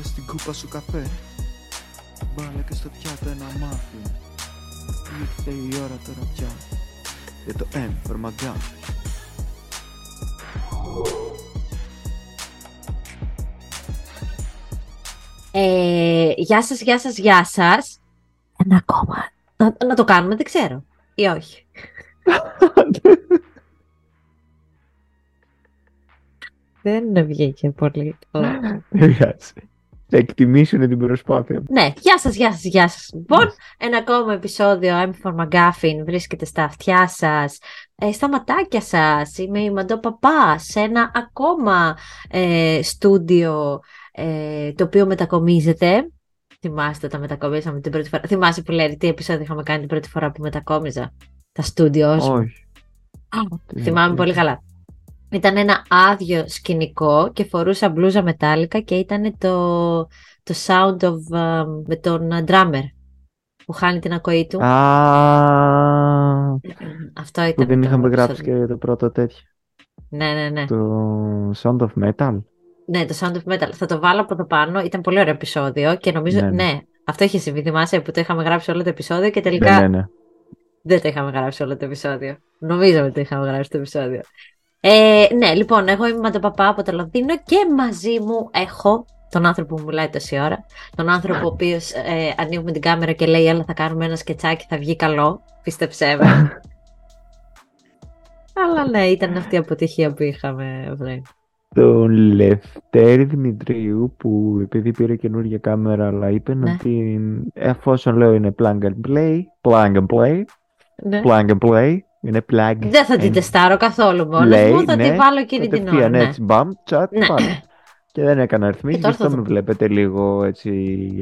Βάλε στην κούπα σου καφέ. Βάλε και στο πιάτο ένα μάφι. Ήρθε η ώρα τώρα πια. Για το M for McGuffin. Ε, γεια σας, γεια σας, γεια σας. Ένα ακόμα. Να, να το κάνουμε, δεν ξέρω. Ή όχι. δεν βγήκε πολύ. Δεν πειράζει. Θα εκτιμήσουν την προσπάθεια. Ναι, γεια σας, γεια σας, γεια σας. Λοιπόν, ένα ακόμα επεισόδιο M for McGuffin βρίσκεται στα αυτιά σας, ε, στα ματάκια σας. Είμαι η Μαντώ Παπά σε ένα ακόμα ε, στούντιο ε, το οποίο μετακομίζεται. Θυμάστε όταν μετακομίσαμε την πρώτη φορά. Θυμάσαι που λέει τι επεισόδιο είχαμε κάνει την πρώτη φορά που μετακόμιζα; Τα στούντιο Όχι. Θυμάμαι πολύ καλά. Ήταν ένα άδειο σκηνικό και φορούσα μπλούζα μετάλλικα και ήταν το, το sound of um, με τον uh, drummer που χάνει την ακοή του. Α, Αυτό ήταν. που δεν το είχαμε γράψει επεισόδιο. και το πρώτο τέτοιο. Ναι, ναι, ναι. Το Sound of Metal; Ναι, το Sound of Metal. Θα το βάλω από εδώ πάνω. Ήταν πολύ ωραίο επεισόδιο και νομίζω. Ναι, Ναι, ναι. αυτό είχε συμβεί. Θυμάσαι που το είχαμε γράψει όλο το επεισόδιο και τελικά Ναι, ναι, ναι. δεν το είχαμε γράψει όλο το επεισόδιο. Νομίζω ότι το είχαμε γράψει το επεισόδιο. Ε, ναι, λοιπόν, εγώ είμαι η Μαντοπαπά από το Λονδίνο και μαζί μου έχω τον άνθρωπο που μου μιλάει τόση ώρα. Τον άνθρωπο ο οποίος ε, ανοίγουμε την κάμερα και λέει: Έλα, θα κάνουμε ένα σκετσάκι, θα βγει καλό. Πίστεψέ με. Αλλά ναι, ήταν αυτή η αποτυχία που είχαμε βρει. Τον Λευτέρη Δημητρίου που επειδή πήρε καινούργια κάμερα αλλά είπε Ναι. ότι εφόσον λέω είναι plug and play, plug and play, Ναι. plug and play, είναι plug Δεν θα την and τεστάρω καθόλου μόνος play, μου, θα ναι, τη βάλω εκείνη την ώρα. κατευθείαν Ναι. έτσι, μπαμ, τσατ, Ναι. πάλι. Και δεν έκανα αριθμοί, Και γι' τώρα αυτό θα με το- βλέπετε λίγο έτσι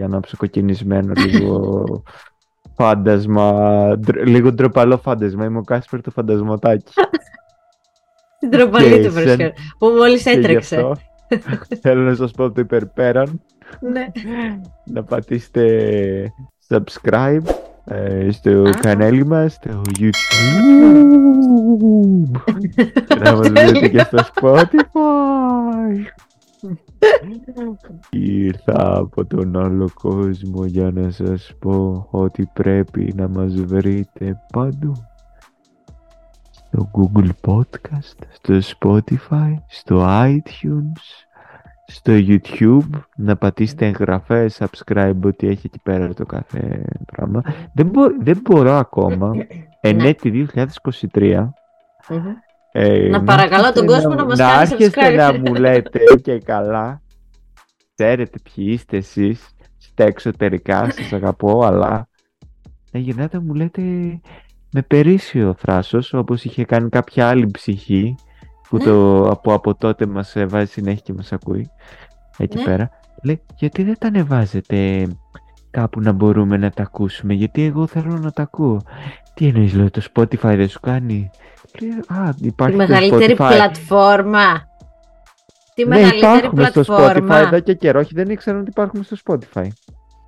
αναψοκοκκινισμένο, λίγο φάντασμα, ντρ- λίγο ντροπαλό φάντασμα. Είμαι ο Κάσπερ το φαντασματάκι. Την τροπαλή Και του σε- προσφέρω, που μόλις Και γι' έτρεξε. αυτό θέλω να σας πω από το υπερπέραν Ναι. να πατήσετε subscribe ε, στο Α. κανάλι μας, στο YouTube και να μας βρείτε και στο Spotify. Ήρθα από τον άλλο κόσμο για να σας πω ότι πρέπει να μας βρείτε παντού. Στο Google Podcast, στο Spotify, στο iTunes, στο YouTube, να πατήσετε εγγραφές, subscribe, ό,τι έχει εκεί πέρα το κάθε πράγμα. Δεν, μπο- δεν μπορώ ακόμα, εν Ναι. έτη 2023, Μμμ. ε, Να παρακαλώ τον έρχεστε κόσμο να μας να κάνει έρχεστε subscribe. να μου λέτε και καλά. Ξέρετε ποιοι είστε εσείς στα εξωτερικά, σας αγαπώ, αλλά να γυρνάτε να μου λέτε με περίσσιο θράσος, όπως είχε κάνει κάποια άλλη ψυχή που, Ναι. το, που από τότε μας ε, βάζει συνέχεια και μας ακούει εκεί Ναι. πέρα. Λέει, γιατί δεν τα ανεβάζετε κάπου να μπορούμε να τα ακούσουμε, γιατί εγώ θέλω να τα ακούω. Τι εννοείς, λέω, το Spotify δεν σου κάνει. Λέει, Α, Τη υπάρχει το μεγαλύτερη Spotify. πλατφόρμα. Τη Ναι, μεγαλύτερη υπάρχουμε στο Spotify πλατφόρμα. εδώ και καιρό. Όχι, δεν ήξερα ότι υπάρχουμε στο Spotify.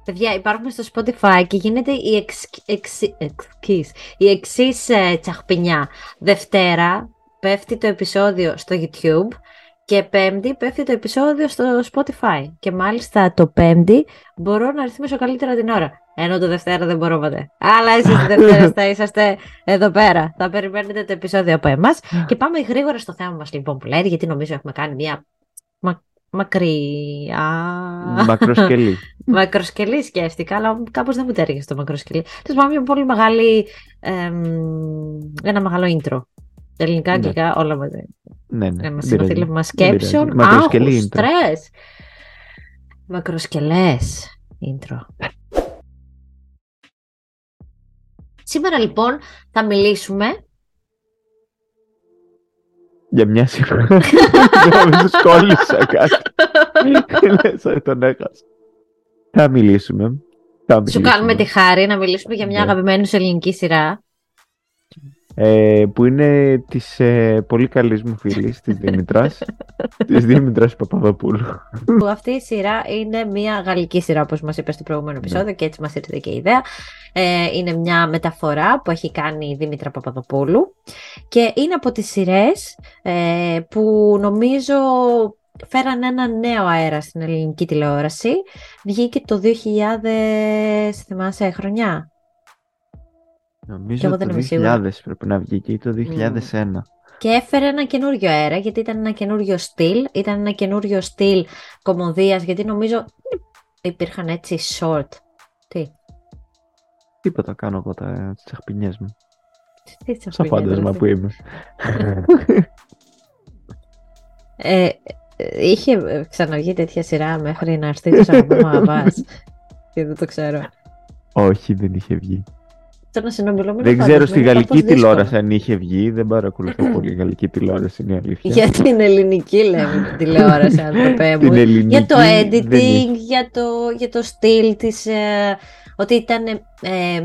Παιδιά, υπάρχουμε στο Spotify και γίνεται η εξ, εξ- εξής- η εξής ε, τσαχπινιά. Δευτέρα πέφτει το επεισόδιο στο YouTube και Πέμπτη πέφτει το επεισόδιο στο Spotify. Και μάλιστα το Πέμπτη μπορώ να ρυθμίσω καλύτερα την ώρα. Ενώ το Δευτέρα δεν μπορώ ποτέ. Αλλά εσείς τη Δευτέρα θα είσαστε εδώ πέρα. Θα περιμένετε το επεισόδιο από εμάς. Και πάμε γρήγορα στο θέμα μας λοιπόν που λέει, γιατί νομίζω έχουμε κάνει μια μα... μακριά... Μακροσκελή. Μακροσκελή σκέφτηκα, αλλά κάπως δεν μου τέριαξε το μακροσκελή. Τέλος πάντων, μια πολύ μεγάλη. εμ, ένα μεγάλο intro. Ελληνικά, Ναι. αγγλικά, όλα μαζί. ναι, ναι. Ένα δεν συνοθήλευμα πειράζει. Δεν πειράζει. σκέψεων, Μακροσκελή άγχους, intro. στρες. Μακροσκελές intro. Σήμερα λοιπόν θα μιλήσουμε Για μια σειρά. Νομίζω σκόλλησα κάτι. Λες, «Ε, τον έχασα. Θα μιλήσουμε. Θα Σου μιλήσουμε. κάνουμε τη χάρη να μιλήσουμε για μια Ναι. αγαπημένη σου ελληνική σειρά. Ε, που είναι της ε, πολύ καλής μου φίλης, της Δήμητρας. της Δήμητρας Παπαδοπούλου. που αυτή η σειρά είναι μια γαλλική σειρά, όπως μας είπες στο προηγούμενο Ναι. επεισόδιο και έτσι μας ήρθε και η ιδέα. Ε, είναι μια μεταφορά που έχει κάνει η Δήμητρα Παπαδοπούλου και είναι από τις σειρές ε, που νομίζω φέραν ένα νέο αέρα στην ελληνική τηλεόραση. Βγήκε το 2000, θυμάσαι, χρονιά; Και Νομίζω εγώ το δεν είμαι 2000 σίγουρη. πρέπει να βγει και ή το 2001. Και έφερε ένα καινούριο αέρα, γιατί ήταν ένα καινούριο στυλ. Ήταν ένα καινούριο στυλ κομμωδίας, γιατί νομίζω υπήρχαν έτσι short. Τι, Τίποτα κάνω εγώ τα, τις αχπινιές μου. τι τις Στο αφήνει, φάντασμα αδερφή. που είμαι. Ε, ε, είχε ξαναβγεί τέτοια σειρά μέχρι να έρθει το αγαπημένο Αβάς. Και δεν το ξέρω. Όχι, δεν είχε βγει. Το να συνομιλούμε Δεν με ξέρω φάντασμα στη είναι γαλλική κάπως δύσκολο. τηλεόραση αν είχε βγει. Δεν παρακολουθώ πολύ γαλλική τηλεόραση, είναι η αλήθεια. Για την ελληνική λέμε την τηλεόραση, άνθρωπέ μου. Την ελληνική για το δεν editing, είχε. για το, για το στυλ της, ε, ότι ήταν, ε, ε,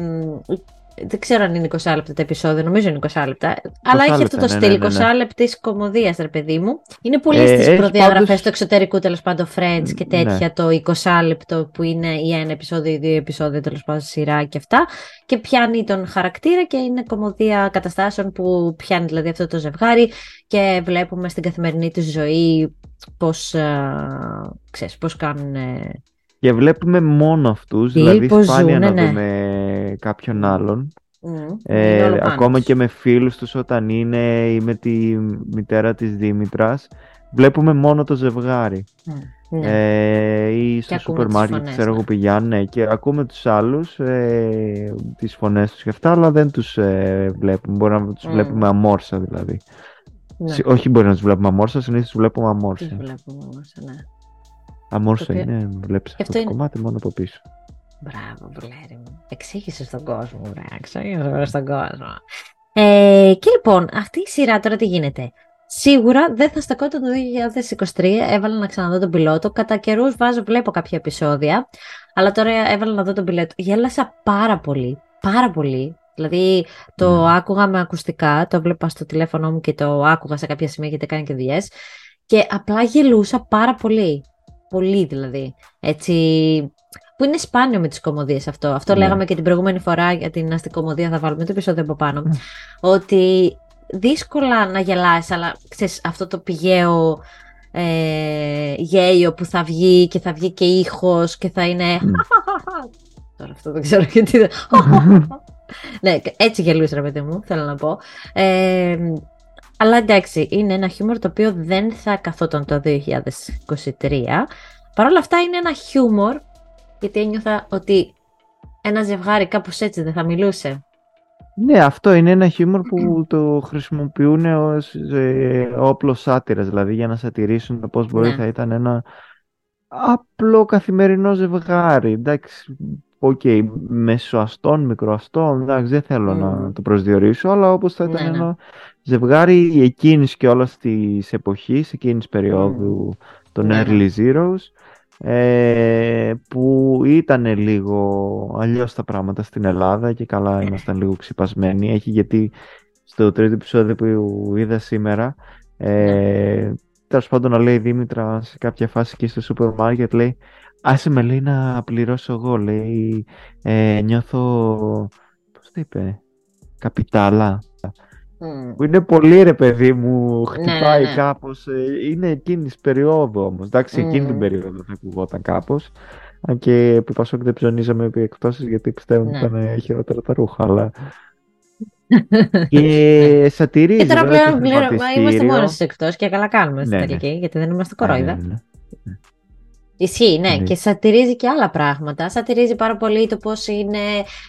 δεν ξέρω αν είναι 20 λεπτά τα επεισόδια, νομίζω είναι 20 λεπτά, αλλά έχει αυτό λεπτά, το ναι, στυλ ναι, ναι, 20 λεπτής κομμωδίας, ρε παιδί μου. Είναι πολύ Ε, στις έχει προδιαγραφές πάντως- του εξωτερικού, τέλος πάντων, Friends και Ναι. τέτοια, το 20 λεπτό που είναι ή ένα επεισόδιο ή δύο επεισόδια, τέλος πάντων, σειρά και αυτά. Και πιάνει τον χαρακτήρα και είναι κομμωδία καταστάσεων που πιάνει δηλαδή αυτό το ζευγάρι και βλέπουμε στην καθημερινή του ζωή πώς, ε, ξέρεις, πώς κάνουν... ε, Και βλέπουμε μόνο αυτούς, Τι, δηλαδή πώς σπάνια ζουνε, να ναι. δούμε κάποιον άλλον. μ, Ε, είναι όλο πάνω ακόμα τους. και με φίλους τους όταν είναι ή με τη μητέρα της Δήμητρας. Βλέπουμε μόνο το ζευγάρι. Μ, ναι. Ε, ή στο ακούμε σούπερ τις μάρκετ, φωνές, ξέρω ναι. εγώ πηγαίνουν ναι, και ακούμε τους άλλους, ε, τις φωνές τους και αυτά, αλλά δεν τους ε, βλέπουμε. Μπορεί να τους Μμ. βλέπουμε αμόρσα δηλαδή. ναι. Συ- Όχι μπορεί να τους βλέπουμε αμόρσα, συνήθως τους βλέπουμε Τις αμόρσα. βλέπουμε όμως, ναι. Αμόρσα Το οποίο- είναι, βλέπεις Και αυτό, αυτό το είναι- κομμάτι μόνο από πίσω. Μπράβο, Βλέρη μου. Εξήγησες στον κόσμο, βρε. Εξήγησες στον κόσμο. Ε, και λοιπόν, αυτή η σειρά τώρα τι γίνεται; Σίγουρα δεν θα στεκόταν το 2023. Έβαλα να ξαναδώ τον πιλότο. Κατά καιρούς βάζω, βλέπω κάποια επεισόδια. Αλλά τώρα έβαλα να δω τον πιλότο. Γέλασα πάρα πολύ. Πάρα πολύ. Δηλαδή το Ναι. άκουγα με ακουστικά, το βλέπα στο τηλέφωνο μου και το άκουγα σε κάποια σημεία γιατί κάνει και δουλειές. Και απλά γελούσα πάρα πολύ. Πολύ δηλαδή. Έτσι, που είναι σπάνιο με τις κομμωδίες αυτό. Αυτό Ναι. λέγαμε και την προηγούμενη φορά για την αστικομωδία, θα βάλουμε το επεισόδιο από πάνω. Ότι δύσκολα να γελάσει, αλλά ξέρεις, αυτό το πηγαίο ε, γέλιο που θα βγει και θα βγει και ήχος και θα είναι... Μμ. Τώρα αυτό δεν ξέρω γιατί δεν... ναι, έτσι γελούσε ρε παιδί μου, θέλω να πω. Ε, αλλά εντάξει, είναι ένα χιούμορ το οποίο δεν θα καθόταν το 2023. Παρ' όλα αυτά είναι ένα χιούμορ, γιατί ένιωθα ότι ένα ζευγάρι κάπως έτσι δεν θα μιλούσε. Ναι, αυτό είναι ένα χιούμορ που το χρησιμοποιούν ως ε, όπλο σάτιρας, δηλαδή για να σατιρίσουν το πώς μπορεί Ναι. θα ήταν ένα απλό καθημερινό ζευγάρι. Εντάξει, οκ, μεσοαστών, μικροαστών, εντάξει, δεν θέλω Μμμ. να το προσδιορίσω, αλλά όπως θα ήταν Ναι, ναι. ένα ζευγάρι εκείνης και όλας της εποχής, εκείνης περίοδου των Ναι, ναι. early zeros, ε, που ήταν λίγο αλλιώς τα πράγματα στην Ελλάδα και καλά ήμασταν λίγο ξυπασμένοι. Έχει γιατί στο τρίτο επεισόδιο που είδα σήμερα, ε, τέλος πάντων να λέει η Δήμητρα σε κάποια φάση εκεί στο σούπερ μάρκετ, λέει άσε με λέει να πληρώσω εγώ, λέει ε, νιώθω, πώς το είπε, καπιτάλα. Μμ. Που είναι πολύ ρε παιδί μου, χτυπάει ναι, ναι. κάπως. ε, Είναι εκείνης τη περίοδου όμως. Εντάξει, εκείνη την Μμμ. περίοδο θα ακουγόταν κάπως. Αν και που Πασόκ δεν ψωνίζαμε επί εκπτώσεις γιατί πιστεύω ότι Ναι. ήταν χειρότερα τα ρούχα. Αλλά... και σατυρίζει. Και τώρα βέβαια, πλέον το πλέον- μα είμαστε χρηματιστήριο. μόνο στι εκτός και καλά κάνουμε στην Ναι, ναι. τελική, γιατί δεν είμαστε Ναι, κορόιδα. Ναι, ναι. Ισχύει, ναι, Ναι. και σατυρίζει και άλλα πράγματα. Σατυρίζει πάρα πολύ το πώς είναι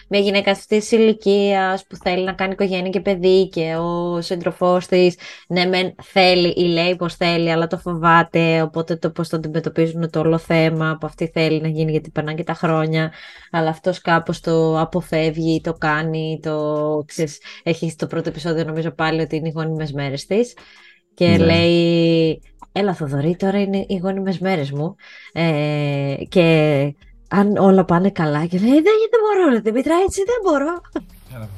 μια γυναίκα αυτής τη ηλικίας που θέλει να κάνει οικογένεια και παιδί και ο σύντροφός της, ναι, μεν θέλει ή λέει πως θέλει, αλλά το φοβάται. Οπότε το πώς το αντιμετωπίζουν το όλο θέμα που αυτή θέλει να γίνει, γιατί περνάνε και τα χρόνια. Αλλά αυτός κάπως το αποφεύγει, το κάνει, το ξέρεις, έχει στο πρώτο επεισόδιο νομίζω πάλι ότι είναι οι γόνιμε μέρες της. Και Ναι. λέει, έλα Θοδωρή, τώρα είναι οι γόνιμες μέρες μου ε, και αν όλα πάνε καλά και λέει, δεν, δεν μπορώ ρε Δημήτρα, έτσι δεν μπορώ. Έλα.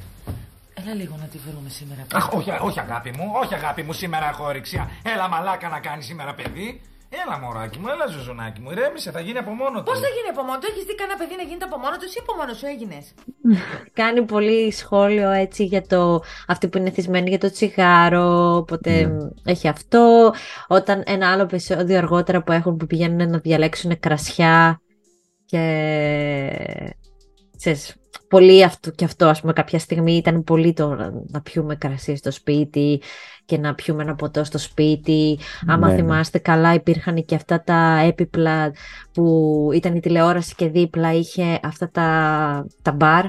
Έλα λίγο να τη βρούμε σήμερα. Αχ, όχι, όχι αγάπη μου, όχι αγάπη μου, σήμερα έχω όρεξη. Έλα μαλάκα να κάνεις σήμερα παιδί. Έλα, μωράκι μου, έλα, ζουζουνάκι μου. Ηρέμησε, θα γίνει από μόνο του. Πώς θα γίνει από μόνο του, έχεις δει κανένα παιδί να γίνεται από μόνο του ή από μόνο σου έγινες. Κάνει πολύ σχόλιο έτσι για το αυτή που είναι θυσμένη για το τσιγάρο, οπότε έχει αυτό. Όταν ένα άλλο επεισόδιο αργότερα που έχουν που πηγαίνουν να διαλέξουν κρασιά και ξέρεις, πολύ αυτό και αυτό, ας πούμε, κάποια στιγμή ήταν πολύ το να πιούμε κρασί στο σπίτι και να πιούμε ένα ποτό στο σπίτι. Άμα Ναι, ναι. θυμάστε καλά, υπήρχαν και αυτά τα έπιπλα που ήταν η τηλεόραση και δίπλα είχε αυτά τα, τα μπαρ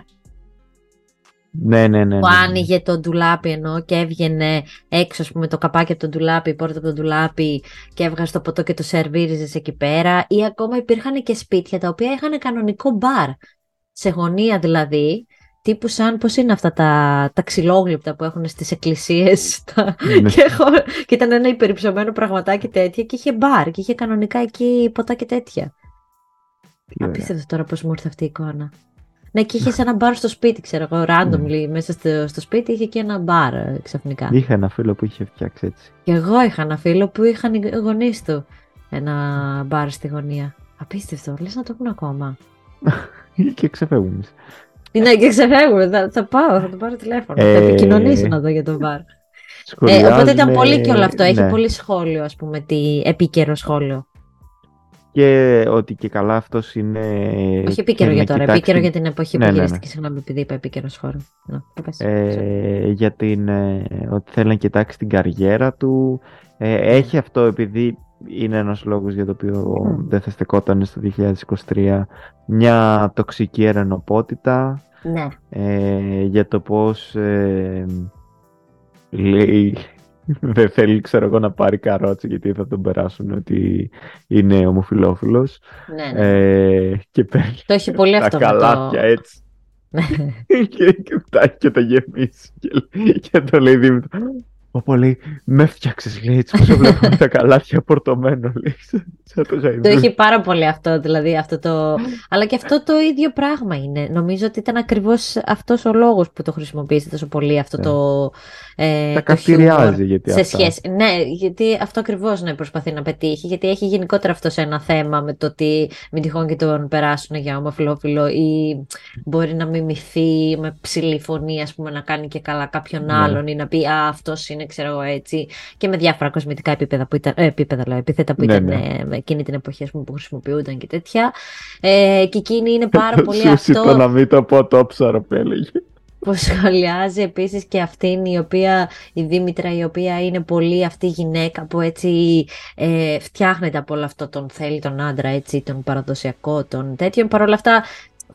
Ναι, ναι, ναι. που ναι. άνοιγε το ντουλάπι ενώ και έβγαινε έξω, ας πούμε, το καπάκι από το ντουλάπι, η πόρτα από το ντουλάπι και έβγαζε το ποτό και το σερβίριζες εκεί πέρα. Ή ακόμα υπήρχαν και σπίτια τα οποία είχαν κανονικό μπαρ. Σε γωνία δηλαδή, τύπου σαν πώς είναι αυτά τα, τα ξυλόγλυπτα που έχουν στις εκκλησίες. Τα... Ναι. και, έχω... και ήταν ένα υπερυψωμένο πραγματάκι τέτοια και είχε μπαρ και είχε κανονικά εκεί ποτά και τέτοια. Τι ωραία. Απίστευτο τώρα πώς μου ήρθε αυτή η εικόνα. Ναι, και είχε ένα μπαρ στο σπίτι, ξέρω εγώ, randomly, μέσα στο, στο σπίτι είχε και ένα μπαρ ε, ξαφνικά. Είχα ένα φίλο που είχε φτιάξει έτσι. Και εγώ είχα ένα φίλο που είχαν οι γονείς του ένα μπαρ στη γωνία. Απίστευτο, λες να το έχουν ακόμα. και ξεφεύγουμε. Ναι, και ξεφεύγουμε, θα, θα πάω, θα το πάρω τηλέφωνο. Ε, Θα επικοινωνήσω να δω για το μπαρ. Ε, οπότε ήταν πολύ και όλο αυτό. Έχει ναι. πολύ σχόλιο, ας πούμε, τι επίκαιρο σχόλιο. Και ότι και καλά αυτός είναι. Όχι επίκαιρο θέλει για να τώρα, κοιτάξει επίκαιρο την- για την εποχή Ναι, που ναι, ναι. γυρίστηκε. Συγγνώμη, επειδή είπα επίκαιρο σχόλιο. Ναι, το πες. ε, για την, ε, ότι θέλει να κοιτάξει την καριέρα του. Ε, έχει αυτό επειδή είναι ένας λόγος για το οποίο δεν θα στεκόταν στο 2023 μια τοξική ερενοπότητα Ναι. ε, για το πώς ε, λέει δεν θέλει ξέρω εγώ να πάρει καρότσι γιατί θα τον περάσουν ότι είναι ομοφιλόφιλος ναι, ναι. ε, και παίρνει Το έχει πολύ τα αυτό με το- καλάθια έτσι. Και, και τα έχει και τα γεμίσει και, και το λέει Δήμητρο Όπω λέει, με φτιάξες λέει έτσι όσο βλέπω τα καλάθια πορτωμένο λέει σαν- σαν το Το γαϊδούρι. έχει πάρα πολύ αυτό, δηλαδή αυτό το... Αλλά και αυτό το ίδιο πράγμα είναι. Νομίζω ότι ήταν ακριβώς αυτός ο λόγος που το χρησιμοποίησε τόσο πολύ αυτό Ναι. το... Ε, Τα το καυτηριάζει χιούμορ γιατί σε αυτά. σχέση. Ναι, γιατί αυτό ακριβώς ναι, προσπαθεί να πετύχει. Γιατί έχει γενικότερα αυτό σε ένα θέμα με το ότι μην τυχόν και τον περάσουν για ομοφυλόφιλο ή μπορεί να μιμηθεί με ψηλή φωνή, ας πούμε, να κάνει και καλά κάποιον Ναι. άλλον ή να πει Α, αυτός είναι, ξέρω εγώ έτσι. Και με διάφορα κοσμητικά επίπεδα που ήταν, ε, επίπεδα, λέω, επίθετα που Ναι, ήταν ναι. ε, με εκείνη την εποχή ας πούμε, που χρησιμοποιούνταν και τέτοια. Ε, και εκείνη είναι πάρα πολύ Σούσι το αυτό να μην το πω το ψάρο που έλεγε. που σχολιάζει επίσης και αυτήν η οποία, η Δήμητρα η οποία είναι πολύ αυτή η γυναίκα που έτσι ε, φτιάχνεται από όλο αυτό τον θέλει τον άντρα έτσι, τον παραδοσιακό, τον τέτοιο. Παρ' όλα αυτά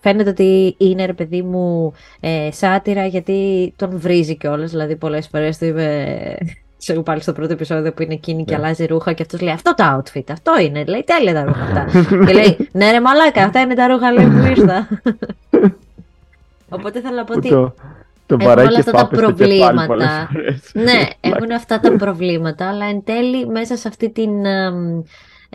φαίνεται ότι είναι ρε παιδί μου ε, σάτυρα γιατί τον βρίζει κιόλας, δηλαδή πολλές φορές του είπε... Ξέρω πάλι στο πρώτο επεισόδιο που είναι εκείνη και Ναι. αλλάζει ρούχα και αυτός λέει αυτό το outfit, αυτό είναι, λέει τέλεια τα ρούχα αυτά. και λέει ναι ρε μαλάκα, αυτά είναι τα ρούχα λέει που ήρθα. Οπότε θέλω να πω Που ότι το, το Έχουμε βαράει όλα και αυτά τα πάπε στο κεφάλι προβλήματα. πολλές φορές. ναι, Πλάκα. έχουν αυτά τα προβλήματα, αλλά εν τέλει μέσα σε αυτή την εμ,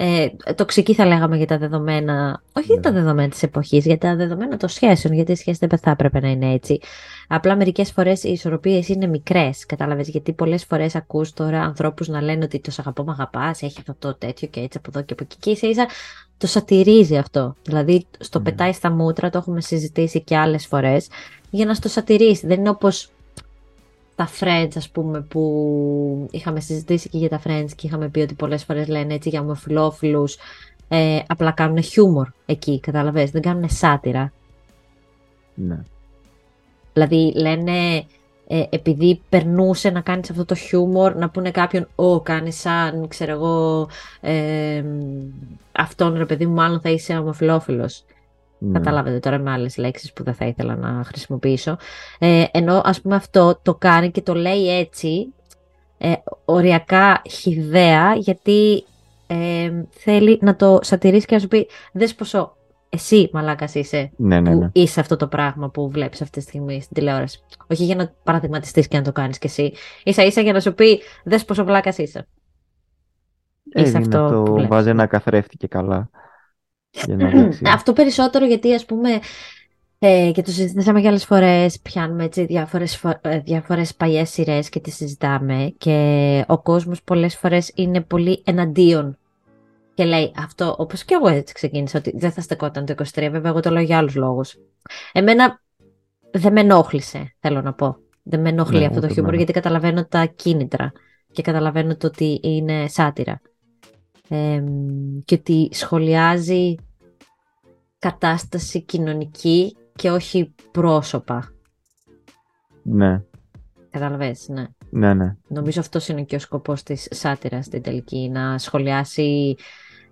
ε, τοξική θα λέγαμε για τα δεδομένα, όχι Ναι. τα δεδομένα της εποχής, για τα δεδομένα των σχέσεων, γιατί οι σχέσεις δεν θα έπρεπε να είναι έτσι. Απλά μερικές φορές οι ισορροπίες είναι μικρές, κατάλαβες, γιατί πολλές φορές ακούς τώρα ανθρώπους να λένε ότι το σ' αγαπώ, μ' αγαπάς, έχει αυτό το τέτοιο και έτσι από εδώ και από εκεί και ίσα ίσα το σατυρίζει αυτό. Δηλαδή στο Ναι. πετάει στα μούτρα, το έχουμε συζητήσει και άλλες φορές, για να στο σατυρίσει. Δεν είναι όπως τα Friends, ας πούμε, που είχαμε συζητήσει και για τα Friends και είχαμε πει ότι πολλές φορές λένε έτσι για ομοφιλόφιλους, ε, απλά κάνουν χιούμορ εκεί, κατάλαβες, δεν κάνουν σάτυρα. Ναι. Δηλαδή λένε ε, επειδή περνούσε να κάνεις αυτό το χιούμορ, να πούνε κάποιον «Ω, κάνεις σαν, ξέρω εγώ, ε, αυτόν ρε παιδί μου, μάλλον θα είσαι ομοφιλόφιλος». Ναι. Καταλάβετε τώρα με άλλες λέξεις που δεν θα ήθελα να χρησιμοποιήσω. Ε, ενώ ας πούμε αυτό το κάνει και το λέει έτσι, ε, οριακά χιδέα, γιατί ε, θέλει να το σατυρίσει και να σου πει δες πόσο εσύ μαλάκας είσαι Ναι, ναι, που ναι. είσαι αυτό το πράγμα που βλέπεις αυτή τη στιγμή στην τηλεόραση. Όχι για να παραδειγματιστείς και να το κάνεις κι εσύ. Ίσα ίσα για να σου πει δες πόσο βλάκας είσαι. Ε, Είσαι είναι αυτό που το βλέπεις. βάζει ένα καθρέφτη και καλά. Για να δείξει. Αυτό περισσότερο γιατί ας πούμε ε, και το συζητήσαμε και άλλες φορές, πιάνουμε έτσι διάφορες, φο- ε, διάφορες παλιές σειρές και τις συζητάμε και ο κόσμος πολλές φορές είναι πολύ εναντίον Και λέει αυτό, όπως και εγώ έτσι ξεκίνησα, ότι δεν θα στεκόταν το 23. Βέβαια, εγώ το λέω για άλλους λόγους. Εμένα δεν με ενόχλησε, θέλω να πω. Δεν με ενοχλεί Ναι, αυτό το ούτε χιούμορ, εμένα. γιατί καταλαβαίνω τα κίνητρα και καταλαβαίνω το ότι είναι σάτυρα. Ε, και ότι σχολιάζει κατάσταση κοινωνική και όχι πρόσωπα. Ναι, Καταλαβαίνεις, ναι. ναι, ναι. Νομίζω αυτός είναι και ο σκοπός της σάτυρας στην τελική, να σχολιάσει,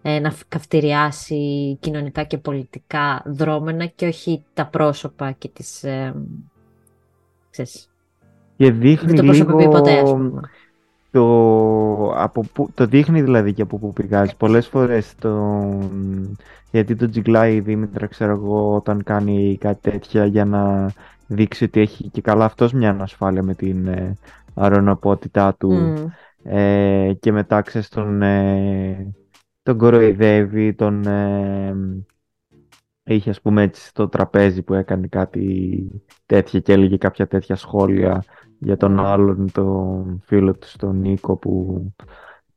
ε, να καυτηριάσει κοινωνικά και πολιτικά δρόμενα και όχι τα πρόσωπα και τις... Ε, ξέρεις, Και δεν δείχνει το προσωποποιεί λίγο ποτέ, ας πούμε. Το, από που, το δείχνει δηλαδή και από πού πηγάζει. Πολλές φορές το, γιατί το τζιγκλάει η Δήμητρα, ξέρω εγώ, όταν κάνει κάτι τέτοια για να δείξει ότι έχει και καλά αυτός μια ανασφάλεια με την ε, αρωνοπότητά του. Μμ. Ε, και μετά ξέρεις τον, ε, τον κοροϊδεύει, τον ε, είχε ας πούμε έτσι στο τραπέζι που έκανε κάτι τέτοια και έλεγε κάποια τέτοια σχόλια για τον άλλον τον φίλο του τον Νίκο που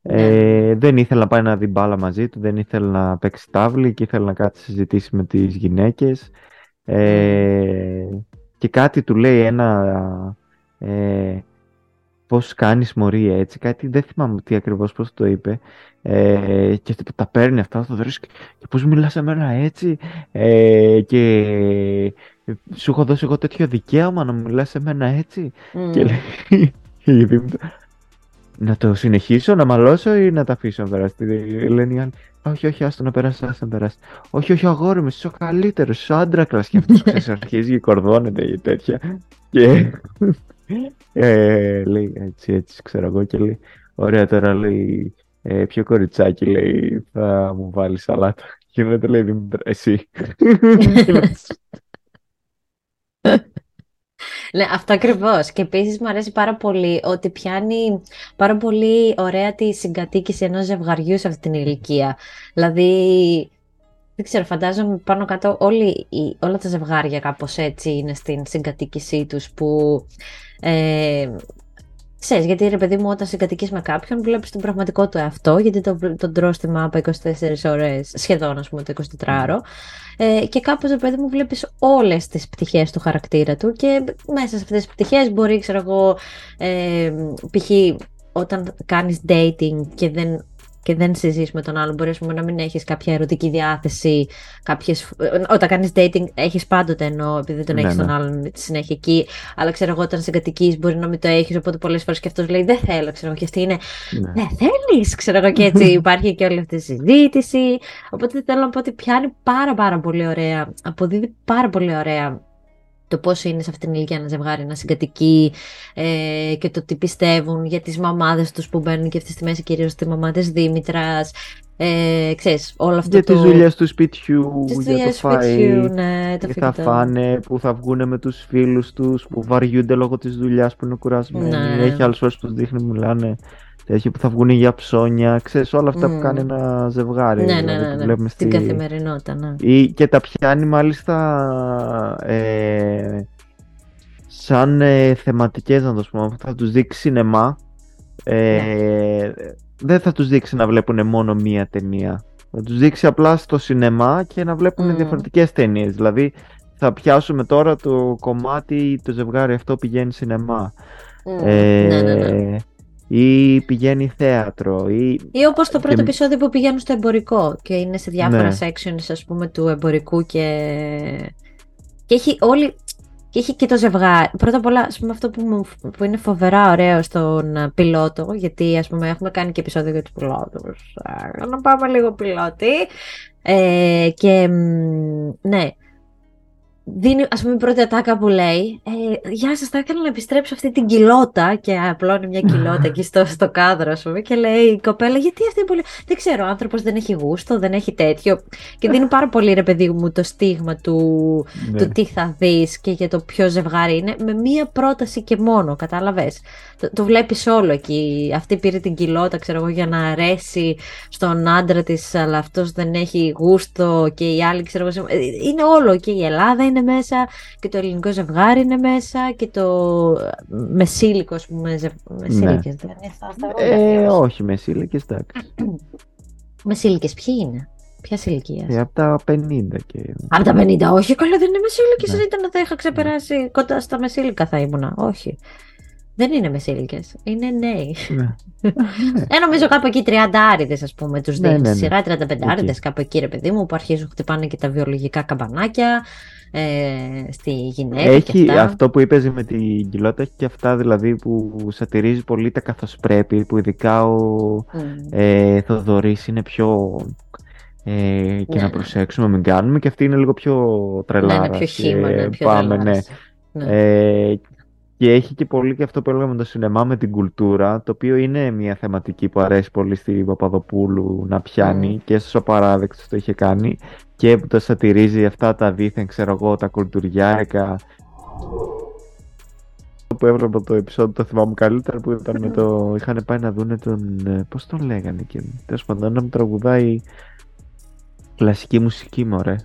ε, δεν ήθελε να πάει να δει μπάλα μαζί του, δεν ήθελε να παίξει τάβλη και ήθελε να κάτσει να συζητήσει με τις γυναίκες. Ε, και κάτι του λέει ένα ε, πώς κάνεις μωρή έτσι, κάτι δεν θυμάμαι τι ακριβώς πώς το είπε. Ε, και αυτό που τα παίρνει αυτά στο δρόσο και, και πώς μιλάς σε μένα έτσι. Ε, και σου έχω δώσει εγώ τέτοιο δικαίωμα να μιλάς σε μένα έτσι; Μμ. και λέει η Δήμητρα, να το συνεχίσω, να μαλώσω ή να τα αφήσω να περάσει; Τι Λένε οι άλλοι, όχι, όχι, άστο να περάσει, άστο να περάσει. Όχι, όχι, αγόρι μου, είσαι ο καλύτερος, είσαι ο άντρακλας. Και αυτός ξέρεις, αρχίζει και κορδώνεται και τέτοια. Και ε, λέει έτσι, έτσι, ξέρω εγώ, και λέει, ωραία, τώρα λέει, ε, ποιο κοριτσάκι λέει, θα μου βάλεις σαλάτα. Και μετά λέει, Δήμητρα, εσύ. Ναι, αυτό ακριβώς. Και επίσης μου αρέσει πάρα πολύ ότι πιάνει πάρα πολύ ωραία τη συγκατοίκηση ενός ζευγαριού σε αυτή την ηλικία. Δηλαδή, δεν ξέρω, φαντάζομαι πάνω κάτω όλοι, οι- όλα τα ζευγάρια κάπως έτσι είναι στην συγκατοίκησή τους που ε, Ξέρεις, γιατί ρε παιδί μου, όταν συγκατοικείς με κάποιον, βλέπεις τον πραγματικό του εαυτό, γιατί τον, τον τρως στη μάπα 24 ώρες, σχεδόν ας πούμε το 24ωρο. Ε, και κάπως ρε παιδί μου βλέπεις όλες τις πτυχές του χαρακτήρα του και μέσα σε αυτές τις πτυχές μπορεί, ξέρω εγώ, ε, π.χ. όταν κάνεις dating και δεν, και δεν συζείς με τον άλλον, μπορείς ας πούμε, να μην έχεις κάποια ερωτική διάθεση, κάποιες, ε, όταν κάνεις dating έχεις πάντοτε ενώ επειδή δεν τον Ναι, έχεις τον ναι. άλλον συνέχεια εκεί, αλλά ξέρω εγώ όταν συγκατοικείς μπορεί να μην το έχεις, οπότε πολλές φορές και αυτός λέει δεν θέλω, ξέρω εγώ, και αυτή είναι Ναι. ναι, θέλεις, ξέρω εγώ και έτσι υπάρχει και όλη αυτή η συζήτηση. Οπότε θέλω να πω ότι πιάνει πάρα πάρα πολύ ωραία, αποδίδει πάρα πολύ ωραία το πώς είναι σε αυτήν την ηλικία ένα ζευγάρι να συγκατοικεί ε, και το τι πιστεύουν για τις μαμάδες τους που μπαίνουν και αυτή τη μέση κυρίως τη μαμά της Δήμητρας. Ε, ξέρεις, όλο αυτό Για το... τις δουλειές του σπιτιού, Τις για το δουλειές φαΐ, σπιτιού, ναι, το τι θα φαγητό. φάνε, που θα βγουν με τους φίλους τους, που βαριούνται λόγω της δουλειάς που είναι κουρασμένοι. Ναι. Έχει άλλες φορές που τους δείχνει, μιλάνε τέτοια που θα βγουν για ψώνια. Ξέρεις, όλα αυτά που Μμ. κάνει ένα ζευγάρι. Ναι, ναι, δηλαδή, ναι, που ναι, βλέπουμε στην στη- καθημερινότητα, ναι. Ή, και τα πιάνει μάλιστα ε, σαν ε, θεματικές να το πούμε. Θα τους δείξει σινεμά. Ε, Δεν θα τους δείξει να βλέπουν μόνο μία ταινία. Θα τους δείξει απλά στο σινεμά και να βλέπουν Μμ. διαφορετικές ταινίες. Δηλαδή θα πιάσουμε τώρα το κομμάτι, το ζευγάρι αυτό πηγαίνει σινεμά. Μμ, Ε, ναι, ναι, ναι. Ή πηγαίνει θέατρο. Ή... Ή όπως το πρώτο και- επεισόδιο που πηγαίνουν στο εμπορικό και είναι σε διάφορα Ναι. sections ας πούμε του εμπορικού και, και έχει όλη και έχει και το ζευγάρι. Πρώτα απ' όλα, ας πούμε, αυτό που, μου, που είναι φοβερά ωραίο στον ε, πιλότο, γιατί ας πούμε έχουμε κάνει και επεισόδιο για τους πιλότους. Ε, Να πάμε λίγο πιλότη. Ε, και μ, ναι, δίνει ας πούμε η πρώτη ατάκα που λέει ε, «Γεια σας, θα ήθελα να επιστρέψω αυτή την κοιλότα» και απλώνει μια κοιλότα εκεί στο, στο κάδρο ας πούμε και λέει η κοπέλα «Γιατί αυτή είναι πολύ...» Δεν ξέρω, ο άνθρωπος δεν έχει γούστο, δεν έχει τέτοιο και δίνει πάρα πολύ ρε παιδί μου το στίγμα του, Ναι. του τι θα δεις και για το ποιο ζευγάρι είναι με μία πρόταση και μόνο, κατάλαβες. Το, το βλέπεις όλο εκεί. Αυτή πήρε την κοιλότα, ξέρω εγώ, για να αρέσει στον άντρα της, αλλά αυτός δεν έχει γούστο και οι άλλοι, ξέρω εγώ, σε- ε, είναι όλο και η Ελλάδα είναι μέσα και το ελληνικό ζευγάρι είναι μέσα και το μεσήλικο, ας πούμε, ζευ... μεσήλικες δεν είναι, θα θεωρούνται Ε, αλλιώς. όχι, μεσήλικες, εντάξει. Μεσήλικες ποιοι είναι, ποια ηλικία. Ε, από τα 50 και. Από τα 50, όχι, καλά δεν είναι μεσήλικες, Ναι. ήταν θα είχα ξεπεράσει κοντά στα μεσήλικα θα ήμουνα, όχι. Δεν είναι μεσήλικες, είναι νέοι. Ναι. Ε, νομίζω κάπου εκεί 30 άριδες ας πούμε τους Ναι, δίνεις. ναι, ναι. Σειρά 35 άριδες Εκεί. κάπου εκεί ρε παιδί μου που αρχίζουν χτυπάνε και τα βιολογικά καμπανάκια ε, στη γυναίκα και Έχει αυτά. αυτό που είπες με την κοιλότητα, έχει και αυτά δηλαδή που σατυρίζει πολύ τα καθώς πρέπει, που ειδικά ο Μμ. ε, Θοδωρής είναι πιο ε, και Ναι, να ναι. προσέξουμε, μην κάνουμε και αυτή είναι λίγο πιο Ναι, τρελάρα. είναι πιο χήμα, ναι, πιο πάμε, τρελάρας. ναι. Ναι. Ε, και έχει και πολύ και αυτό που έλεγαμε το σινεμά με την κουλτούρα, το οποίο είναι μια θεματική που αρέσει πολύ στη Παπαδοπούλου να πιάνει και στους απαράδεκτους το είχε κάνει και που το σατυρίζει αυτά τα δίθεν, ξέρω εγώ, τα κουλτουριάρικα που έβλεπα το επεισόδιο το θυμάμαι καλύτερα που ήταν με το είχαν πάει να δούνε τον ε, πώς τον λέγανε και τέλος πάντων να μου τραγουδάει κλασική μουσική μωρέ.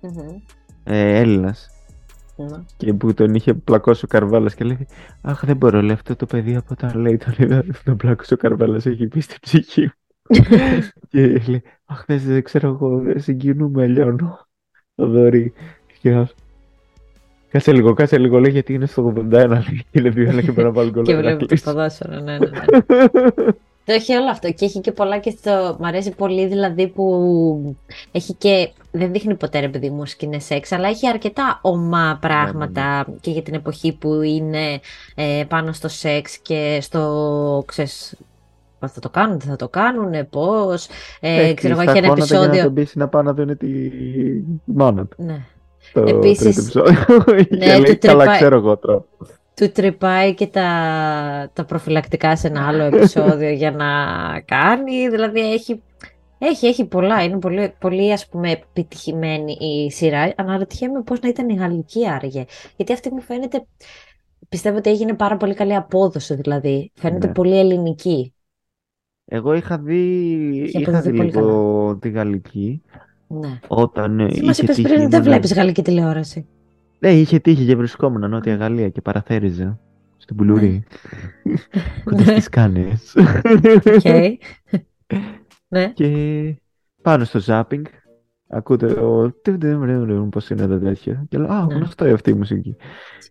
Μμμ. ε, Έλληνας Ναι. και που τον είχε πλακώσει ο Καρβάλας και λέει Αχ δεν μπορώ λέει αυτό το παιδί από όταν λέει τον είδα τον πλάκωσε ο Καρβάλας έχει μπει στην ψυχή μου και λέει Αχ δεν, δεν ξέρω εγώ δεν συγκινούμε λιώνω το δωρή και ας- Κάτσε λίγο, κάτσε λίγο, λέει γιατί είναι στο 81 λέει και λέει δύο και πρέπει να βάλει γκολ Και ο βλέπει το Ηρακλής. ποδόσφαιρο, ναι, ναι, ναι. Το έχει όλο αυτό και έχει και πολλά και στο. Μ' αρέσει πολύ δηλαδή που έχει και. Δεν δείχνει ποτέ ρε παιδί μου σκηνέ σεξ, αλλά έχει αρκετά ομά πράγματα και για την εποχή που είναι ε, πάνω στο σεξ και στο. Ξέρεις, πώς θα το κάνουν, δεν θα το κάνουν, πώς. Ε, Έχει ξέρω εγώ, στα έχει ένα κόνατα για να επεισόδιο. τον πείσει να πάει να δουν τη μάνα του. Ναι. Το Επίσης- τρίτο επεισόδιο. Και Ναι, λέει, του καλά τρυπάει- ξέρω εγώ τώρα. του τρυπάει και τα, τα προφυλακτικά σε ένα άλλο επεισόδιο για να κάνει. Δηλαδή έχει, έχει, έχει πολλά. Είναι πολύ, πολύ ας πούμε επιτυχημένη η σειρά. Αναρωτιέμαι πώς να ήταν η γαλλική άραγε. Γιατί αυτή μου φαίνεται, πιστεύω ότι έγινε πάρα πολύ καλή απόδοση δηλαδή. Φαίνεται Ναι. πολύ ελληνική. Εγώ είχα δει, Είχε είχα αποδοθεί δει πολύ λίγο τη γαλλική Ναι. όταν ε, Τι μας είχε είπες τύχει. πριν, δεν ήμουνα- βλέπεις γαλλική τηλεόραση. Ναι, είχε τύχει και βρισκόμουν Νότια Γαλλία και παραθέριζα στην Πουλουρή. Κοντά Ναι. στις Κάννες. Οκ. ναι. Και πάνω στο zapping ακούτε το πώς είναι το τέτοιο και λέω α Ναι. γνωστό είναι αυτή η μουσική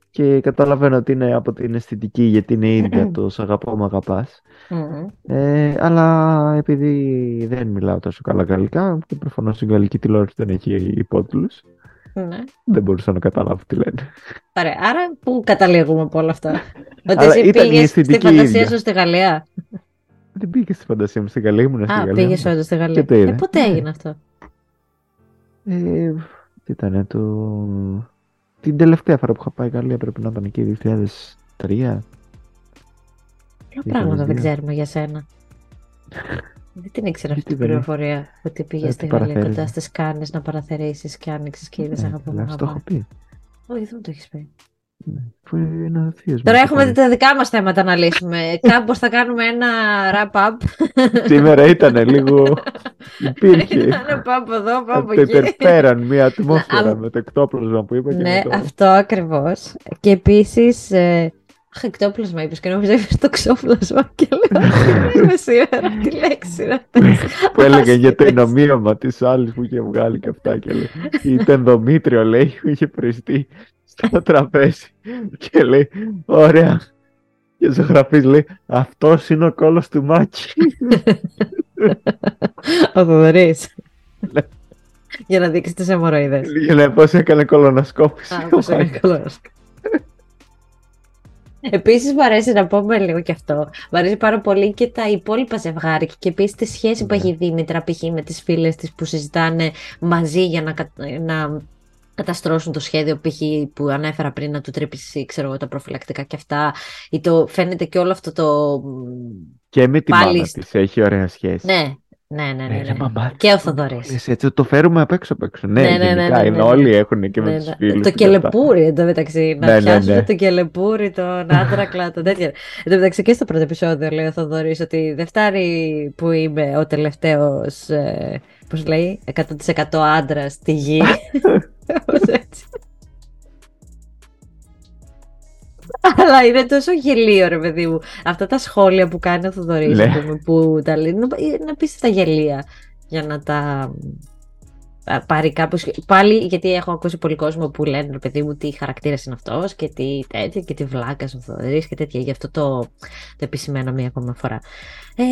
και καταλαβαίνω ότι είναι από την αισθητική γιατί είναι ίδια το «Σ' αγαπώ μ' αγαπάς Μμμ. ε, αλλά επειδή δεν μιλάω τόσο καλά γαλλικά και προφανώς η γαλλική τηλεόραση δεν έχει υπότιτλους Ναι. δεν μπορούσα να καταλάβω τι λένε Ωραία. Άρα, πού καταλήγουμε από όλα αυτά; Ότι Αλλά εσύ ήταν η πήγες στη αισθητική φαντασία ίδια. σου στη Γαλλία; Δεν πήγες στη φαντασία μου στην Γαλλία ήμουν στη Α, Γαλλία πήγες όντως στη Γαλλία. Και το είδα. Ε, πότε έγινε αυτό; Ε, τι ήταν το... Την τελευταία φορά που είχα πάει Γαλλία πρέπει να ήταν εκεί 2003. Ποια πράγματα δεν 2002. ξέρουμε για σένα. Δεν την ήξερα αυτή Γιατί την δεν είναι. πληροφορία. Ότι πήγες Ε, στη τι Γαλλία παραθέριζες. κοντά στις κάνες να παραθερήσεις και άνοιξες και είδες Ε, αγαπώ. αλλά στο έχω πει. Όχι, δεν μου το έχεις πει. Ναι, Αφού είναι ο θείος μου Τώρα το έχουμε κάνει. τα δικά μας θέματα να λύσουμε. Κάπως θα κάνουμε ένα wrap-up. Σήμερα ήταν λίγο. Υπήρχε. Ένα πάω από εδώ, πάω από Το εκεί. υπερπέραν μια ατμόσφαιρα Α, με το εκτόπλωσμα που είπα και Ναι, με το... αυτό ακριβώς. Και επίσης. Ε... Αχ, εκτόπλασμα είπες και νόμιζα είπες το ξόπλασμα. Και λέω. Τι είμαι σήμερα, τι λέξη είναι αυτή. που έλεγε για το Άσχετες. ενομοίωμα της άλλης που είχε βγάλει και αυτά και λέει. Ήταν Δομήτριο, λέει, που είχε προιστεί στο τραπέζι. Και λέει, ωραία. Και ο ζωγραφής λέει, αυτός είναι ο κόλος του Μάκη. Ο Θοδωρής. Ναι. Για να δείξεις τις αιμορροίδες. Για να πώς έκανε κολονοσκόπηση. Α, πώς είναι καλός. Επίσης μου αρέσει να πούμε λίγο και αυτό. Μου αρέσει πάρα πολύ και τα υπόλοιπα ζευγάρια και επίσης τη σχέση που Ναι. έχει η Δήμητρα π.χ. με τις φίλες της που συζητάνε μαζί για να, κα- να καταστρώσουν το σχέδιο π.χ. που ανέφερα πριν να του τρύπησει ξέρω εγώ, τα προφυλακτικά και αυτά ή το φαίνεται και όλο αυτό το... Και με τη Πάλι μάνα στο- της έχει ωραία σχέση. Ναι, ναι, ναι, ναι, Ε, ρε, ναι. μαμά, Και ο Θοδωρής. Λες, έτσι το φέρουμε απ' έξω απ' έξω. Ναι, Ναι, ναι, ναι, γενικά ναι, ναι, είναι ναι. όλοι έχουν και με Ναι, τους ναι. φίλους. Το και αυτά. κελεπούρι εντωμεταξύ. Να Ναι, ναι, πιάσουν ναι. το κελεπούρι, τον άντρακλα, τον τέτοιο. Εν τω μεταξύ και στο πρώτο επεισόδιο λέει ο Θοδωρής ότι δεν φτάνει που είμαι ο τελευταίος, ε, πώς λέει, 100% άντρας στη γη. Κάπως έτσι. Αλλά είναι τόσο γελίο ρε παιδί μου. Αυτά τα σχόλια που κάνει ο Θοδωρής, Ναι. ας πούμε, που τα λέει, είναι είναι απίστευτα γελία. για να τα α, πάρει κάπως. Πάλι γιατί έχω ακούσει πολύ κόσμο που λένε ρε παιδί μου τι χαρακτήρας είναι αυτός και τι τέτοια και τι βλάκας ο Θοδωρής και τέτοια. Γι' αυτό το, το επισημαίνω μία ακόμα φορά. Ε,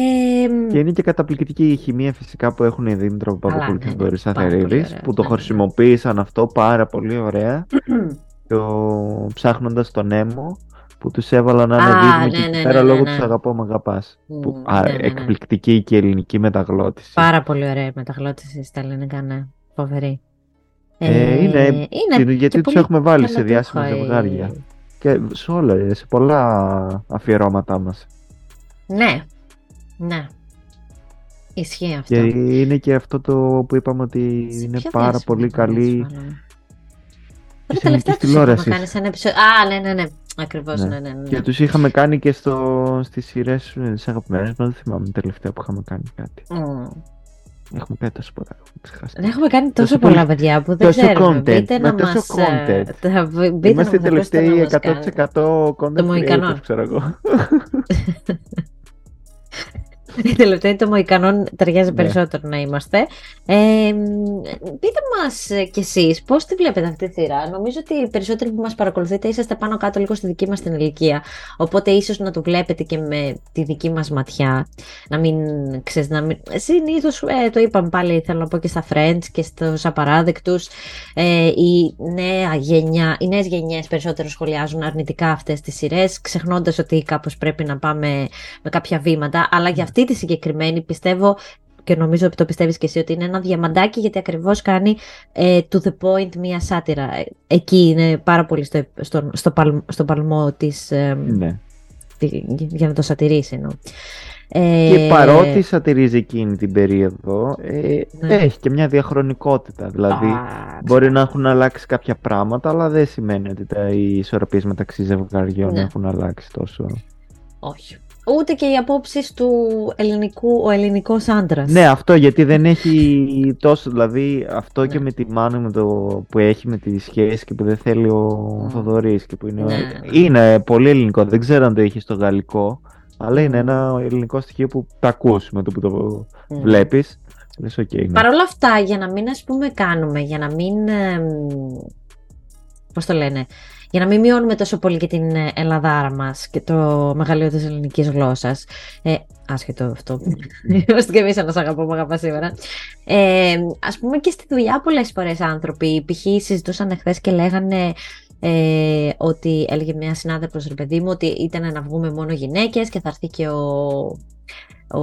Και είναι και καταπληκτική η χημεία φυσικά που έχουν οι Δήμητρο Παπαδοπούλου ναι, και ναι, Θοδωρής πάρα πολύ Αθερίδης ωραία, που το ναι. χρησιμοποίησαν αυτό πάρα πολύ ωραία το ψάχνοντας τον Νέμο που τους έβαλαν να είναι Α, δίδυμοι ναι, και εκεί ναι, πέρα ναι, λόγω ναι, τους ναι. αγαπώ μ' αγαπάς. Μμ, Που, α, ναι, ναι, ναι. εκπληκτική και η ελληνική μεταγλώτηση. Πάρα πολύ ωραία η μεταγλώτηση στα ελληνικά, ναι. Φοβερή. Ε, είναι- είναι είναι γιατί και τους πολύ έχουμε βάλει σε καλοτούχα διάσημα η- ζευγάρια. Και σε όλα, σε πολλά αφιερώματά μας. Ναι, ναι. Ισχύει αυτό. Και είναι και αυτό το που είπαμε ότι Σε είναι ποιο πάρα διάσημο πολύ το βάλαμε; καλή Τώρα της τελευταία ελληνικής τους είχαμε τηλεόρασης. κάνει σε ένα επεισόδιο. Α, ναι, ναι, ναι. Ακριβώς, Ναι. ναι, ναι, ναι. Και τους είχαμε κάνει και στο, στις σειρές ε, τις αγαπημένες μας, δεν θυμάμαι τελευταία που είχαμε κάνει κάτι. Μμ. Έχουμε κάνει τόσο πολλά, έχουμε ξεχάσει. Δεν έχουμε κάνει τόσο, Τόσο πολλά πολύ- παιδιά που δεν τόσο ξέρουμε. content, Μπείτε με να τόσο μας... ε, content. τα- Μπείτε Είμαστε οι να μας ακούσετε να τελευταίοι μας κάνετε. 100% content Το Μοϊκανό. creators, ξέρω εγώ. Η τελευταία το Μοϊκανόν ταιριάζει Ναι. περισσότερο να είμαστε. Ε, μ, πείτε μας ε, κι εσείς πώς τη βλέπετε αυτή τη σειρά. Νομίζω ότι οι περισσότεροι που μας παρακολουθείτε είσαστε πάνω κάτω λίγο στη δική μας την ηλικία. Οπότε ίσως να το βλέπετε και με τη δική μας ματιά. Να μην ξέρεις, να μην... Συνήθως, ε, το είπαμε πάλι, θέλω να πω και στα Friends και στους απαράδεκτους. Ε, η νέα γενιά, οι νέες γενιές περισσότερο σχολιάζουν αρνητικά αυτές τις σειρές, ξεχνώντας ότι κάπως πρέπει να πάμε με κάποια βήματα, αλλά για αυτή τη συγκεκριμένη πιστεύω και νομίζω ότι το πιστεύεις και εσύ ότι είναι ένα διαμαντάκι γιατί ακριβώς κάνει ε, to the point μία σάτυρα. Ε, Εκεί είναι πάρα πολύ στο, στο, στο, παλ- στο παλμό της, ε, Ναι. τη- για να το σατυρίσει εννοώ. Ε, Και παρότι σατυρίζει εκείνη την περίοδο, ε, Ναι. έχει και μια διαχρονικότητα. Δηλαδή, α, μπορεί να έχουν αλλάξει κάποια πράγματα, αλλά δεν σημαίνει ότι τα, οι ισορροπίες μεταξύ ζευγαριών Ναι. έχουν αλλάξει τόσο. Όχι. Ούτε και οι απόψεις του ελληνικού, ο ελληνικός άντρας. Ναι, αυτό γιατί δεν έχει τόσο. Δηλαδή, αυτό και Ναι. με τη μάνα με το, που έχει με τη σχέση και που δεν θέλει ο Μμ. Θοδωρής και που είναι. Ναι, ναι. Είναι πολύ ελληνικό. Δεν ξέρω αν το είχε στο γαλλικό, αλλά είναι Μμ. ένα ελληνικό στοιχείο που τα ακούς με το που το Μμ. βλέπεις. Λες, οκ, ναι. Παρ' όλα αυτά, για να μην ας πούμε κάνουμε, για να μην, εμ, πώς το λένε, για να μην μειώνουμε τόσο πολύ και την ε, Ελλαδάρα μας και το μεγαλείο της ελληνικής γλώσσας, ε, άσχετο αυτό, είμαστε και εμείς ένα Σ' αγαπώ Μ' αγαπάς σήμερα, ε, ας πούμε και στη δουλειά πολλές φορές άνθρωποι, π.χ. συζητούσαν εχθές και λέγανε ε, ότι έλεγε μια συνάδελφος ρε παιδί μου ότι ήταν να βγούμε μόνο γυναίκες και θα έρθει και ο, ο,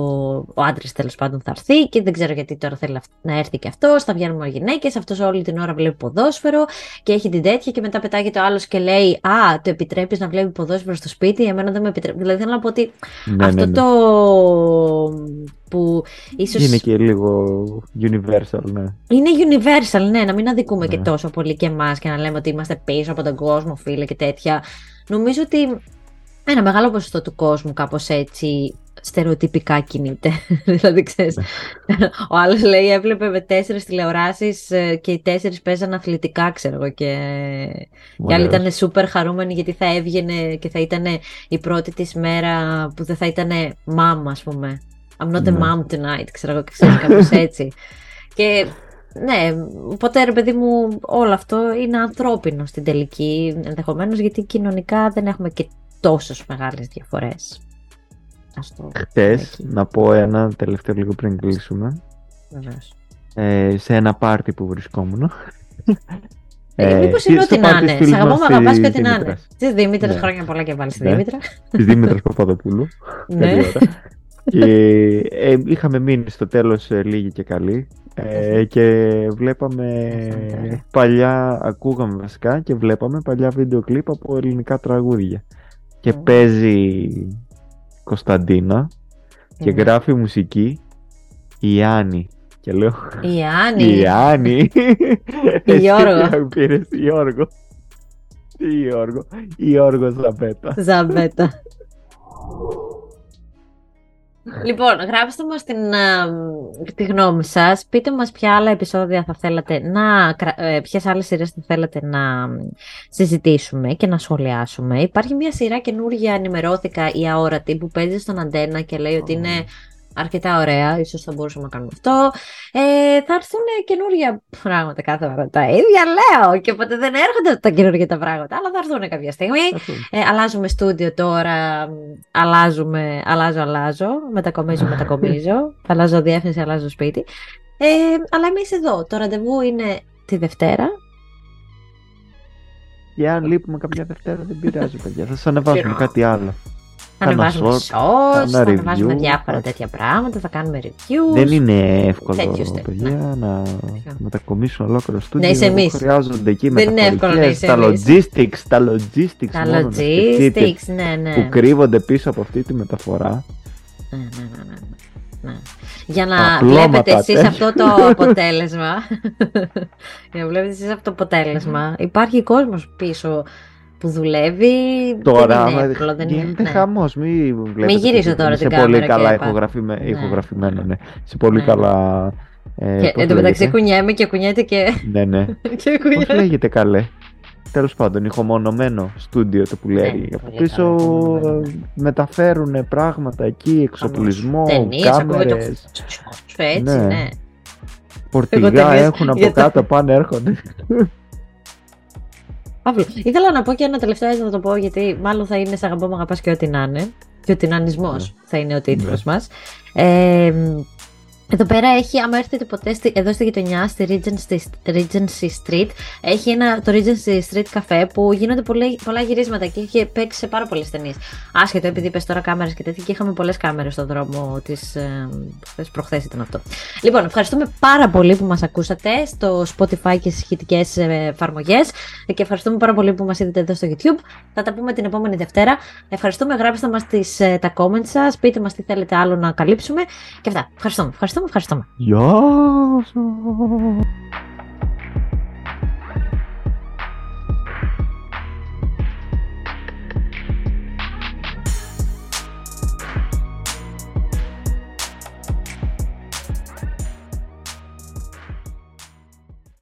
ο άντρας τέλος πάντων θα έρθει και δεν ξέρω γιατί τώρα θέλει αυ- να έρθει και αυτός, θα βγαίνουμε μόνο γυναίκες, αυτός όλη την ώρα βλέπει ποδόσφαιρο και έχει την τέτοια και μετά πετάγεται ο άλλος και λέει «Α, το επιτρέπεις να βλέπει ποδόσφαιρο στο σπίτι, εμένα δεν με επιτρέπει». Δηλαδή θέλω να πω ότι Ναι, αυτό ναι, ναι. το που ίσως Είναι και λίγο universal, ναι. είναι universal, ναι, να μην αδικούμε και Ναι. τόσο πολύ και εμάς και να λέμε ότι είμαστε πίσω από τον κόσμο, φίλε και τέτοια. Νομίζω ότι ένα μεγάλο ποσοστό του κόσμου κάπως έτσι στερεοτυπικά κινείται. δηλαδή, ξέρεις, ο άλλος λέει έβλεπε με τέσσερις τηλεοράσεις ε, και οι τέσσερις παίζαν αθλητικά, ξέρω εγώ, και οι άλλοι Ωραίος. ήταν σούπερ χαρούμενοι γιατί θα έβγαινε και θα ήταν η πρώτη της μέρα που δεν θα ήταν mom, ας πούμε. I'm not a Ναι. mom tonight, ξέρω εγώ, και ξέρεις κάπως έτσι. και ναι, οπότε ρε παιδί μου, όλο αυτό είναι ανθρώπινο στην τελική, ενδεχομένως γιατί κοινωνικά δεν έχουμε και τόσες μεγάλες διαφορές. Ας το Χτες, εκεί. να πω ένα τελευταίο λίγο πριν κλείσουμε, Βεβαίως. ε, σε ένα πάρτι που βρισκόμουν. Ε, Μήπως είναι στο ό,τι να πάρτι είναι. της Σ' φίλης αγαπώ, μας με αγαπάς της και ό,τι να είναι. Δήμητρας. Της Δήμητρας, Ναι. χρόνια πολλά και πάλι στη Ναι. Δήμητρα. Της Δήμητρας Παπαδοπούλου. Ναι. Καλή ώρα. και ε, είχαμε μείνει στο τέλος ε, λίγοι και καλοί ε, και βλέπαμε Αυτό είναι. παλιά, ακούγαμε βασικά και βλέπαμε παλιά βίντεο κλιπ από ελληνικά τραγούδια. Και Μμμ. παίζει Κωνσταντίνα και Μμμ. γράφει μουσική η Άννη. Και λέω, Η Άννη. η Άννη. Εσύ Γιώργο. τι πήρες, Γιώργο. Τι Γιώργο. Γιώργος Ζαμπέτα. Ζαμπέτα. Λοιπόν, γράψτε μας την, α, τη γνώμη σας. Πείτε μας ποια άλλα επεισόδια θα θέλατε να... κρα- ε, ποιες άλλες σειρές θα θέλατε να συζητήσουμε και να σχολιάσουμε. Υπάρχει μια σειρά καινούργια, ενημερώθηκα, η αόρατη, που παίζει στον αντένα και λέει ότι είναι αρκετά ωραία, ίσως θα μπορούσαμε να κάνουμε αυτό. Ε, θα έρθουν καινούργια πράγματα κάθε φορά. Τα ίδια λέω και ποτέ δεν έρχονται τα καινούργια τα πράγματα, αλλά θα έρθουν κάποια στιγμή. Ε, αλλάζουμε στούντιο τώρα, αλλάζουμε, αλλάζω, αλλάζω, μετακομίζω, μετακομίζω, αλλάζω διεύθυνση, αλλάζω σπίτι. Ε, αλλά εμείς εδώ, το ραντεβού είναι τη Δευτέρα, Και αν λείπουμε κάποια Δευτέρα δεν πειράζει, παιδιά. Θα σας ανεβάσουμε κάτι άλλο. Θα Κάνα ανεβάζουμε short, shorts, κάνα θα ανεβάζουμε review, διάφορα κάτι. τέτοια πράγματα, θα κάνουμε reviews. Δεν είναι εύκολο, τέτοιους τε- παιδιά, ναι. να Ποιο; μετακομίσουν ολόκληρο στούντιο. Να είσαι εμείς. Χρειάζονται εκεί Δεν είναι εύκολο να μεταφορικές, είσαι τα εμείς. logistics, τα logistics, Τα μόνος να σκεφτείτε logistics, ναι, ναι. που κρύβονται πίσω από αυτή τη μεταφορά. Ναι, ναι, ναι, ναι, ναι. Ναι. Για να Τα πλώματα, βλέπετε εσείς τέτοια. αυτό το αποτέλεσμα, για να βλέπετε εσείς αυτό το αποτέλεσμα, υπάρχει κόσμος πίσω που δουλεύει, Τώρα δεν άμα είναι εύκολο, δεν είναι, γίνεται ναι. χαμός, μην βλέπετε. γυρίσω ότι τώρα είναι την σε πολύ κάμερα και καλά είπα. ηχογραφημέ- Ναι. ηχογραφημένο, ναι. Σε πολύ Ναι. καλά... Ε, Και πώς εν τω μεταξύ λέγεται; κουνιέμαι και κουνιέται και, Ναι, ναι. και Πώς κουνιέται. λέγεται καλέ; Τέλος πάντων, ηχομονωμένο στούντιο το που λέει. Ναι, Από πολύ πίσω καλά, ηχομονωμένο. μεταφέρουν πράγματα εκεί, εξοπλισμός, Ταινίες, ακούμε το κάμερες, έτσι, Ναι. ναι. πορτιγά ταινίες έχουν από για το- κάτω, πάνε έρχονται. Παύλο, ήθελα να πω και ένα τελευταίο έτσι να το πω γιατί μάλλον θα είναι σε αγαπώ, μ' αγαπάς και ό,τι να είναι. Και ο τυνανισμός Ναι. θα είναι ο τίτλος μας. Ε, εδώ πέρα έχει, άμα έρθετε ποτέ στη, εδώ στη γειτονιά, στη Regency, Regency Street, έχει ένα, το Regency Street καφέ που γίνονται πολλά, πολλά γυρίσματα και έχει παίξει σε πάρα πολλές ταινίες. Άσχετο, επειδή είπες τώρα κάμερες και τέτοια, και είχαμε πολλές κάμερες στον δρόμο της. Ε, προχθές ήταν αυτό. Λοιπόν, ευχαριστούμε πάρα πολύ που μας ακούσατε στο Spotify και στις σχετικές εφαρμογές και ευχαριστούμε πάρα πολύ που μας είδατε εδώ στο YouTube. Θα τα πούμε την επόμενη Δευτέρα. Ευχαριστούμε, γράψτε μας τα comments σας, πείτε μας τι θέλετε άλλο να καλύψουμε και αυτά. Ευχαριστούμε, ευχαριστούμε, Karıştı mı karıştı mı? Ya.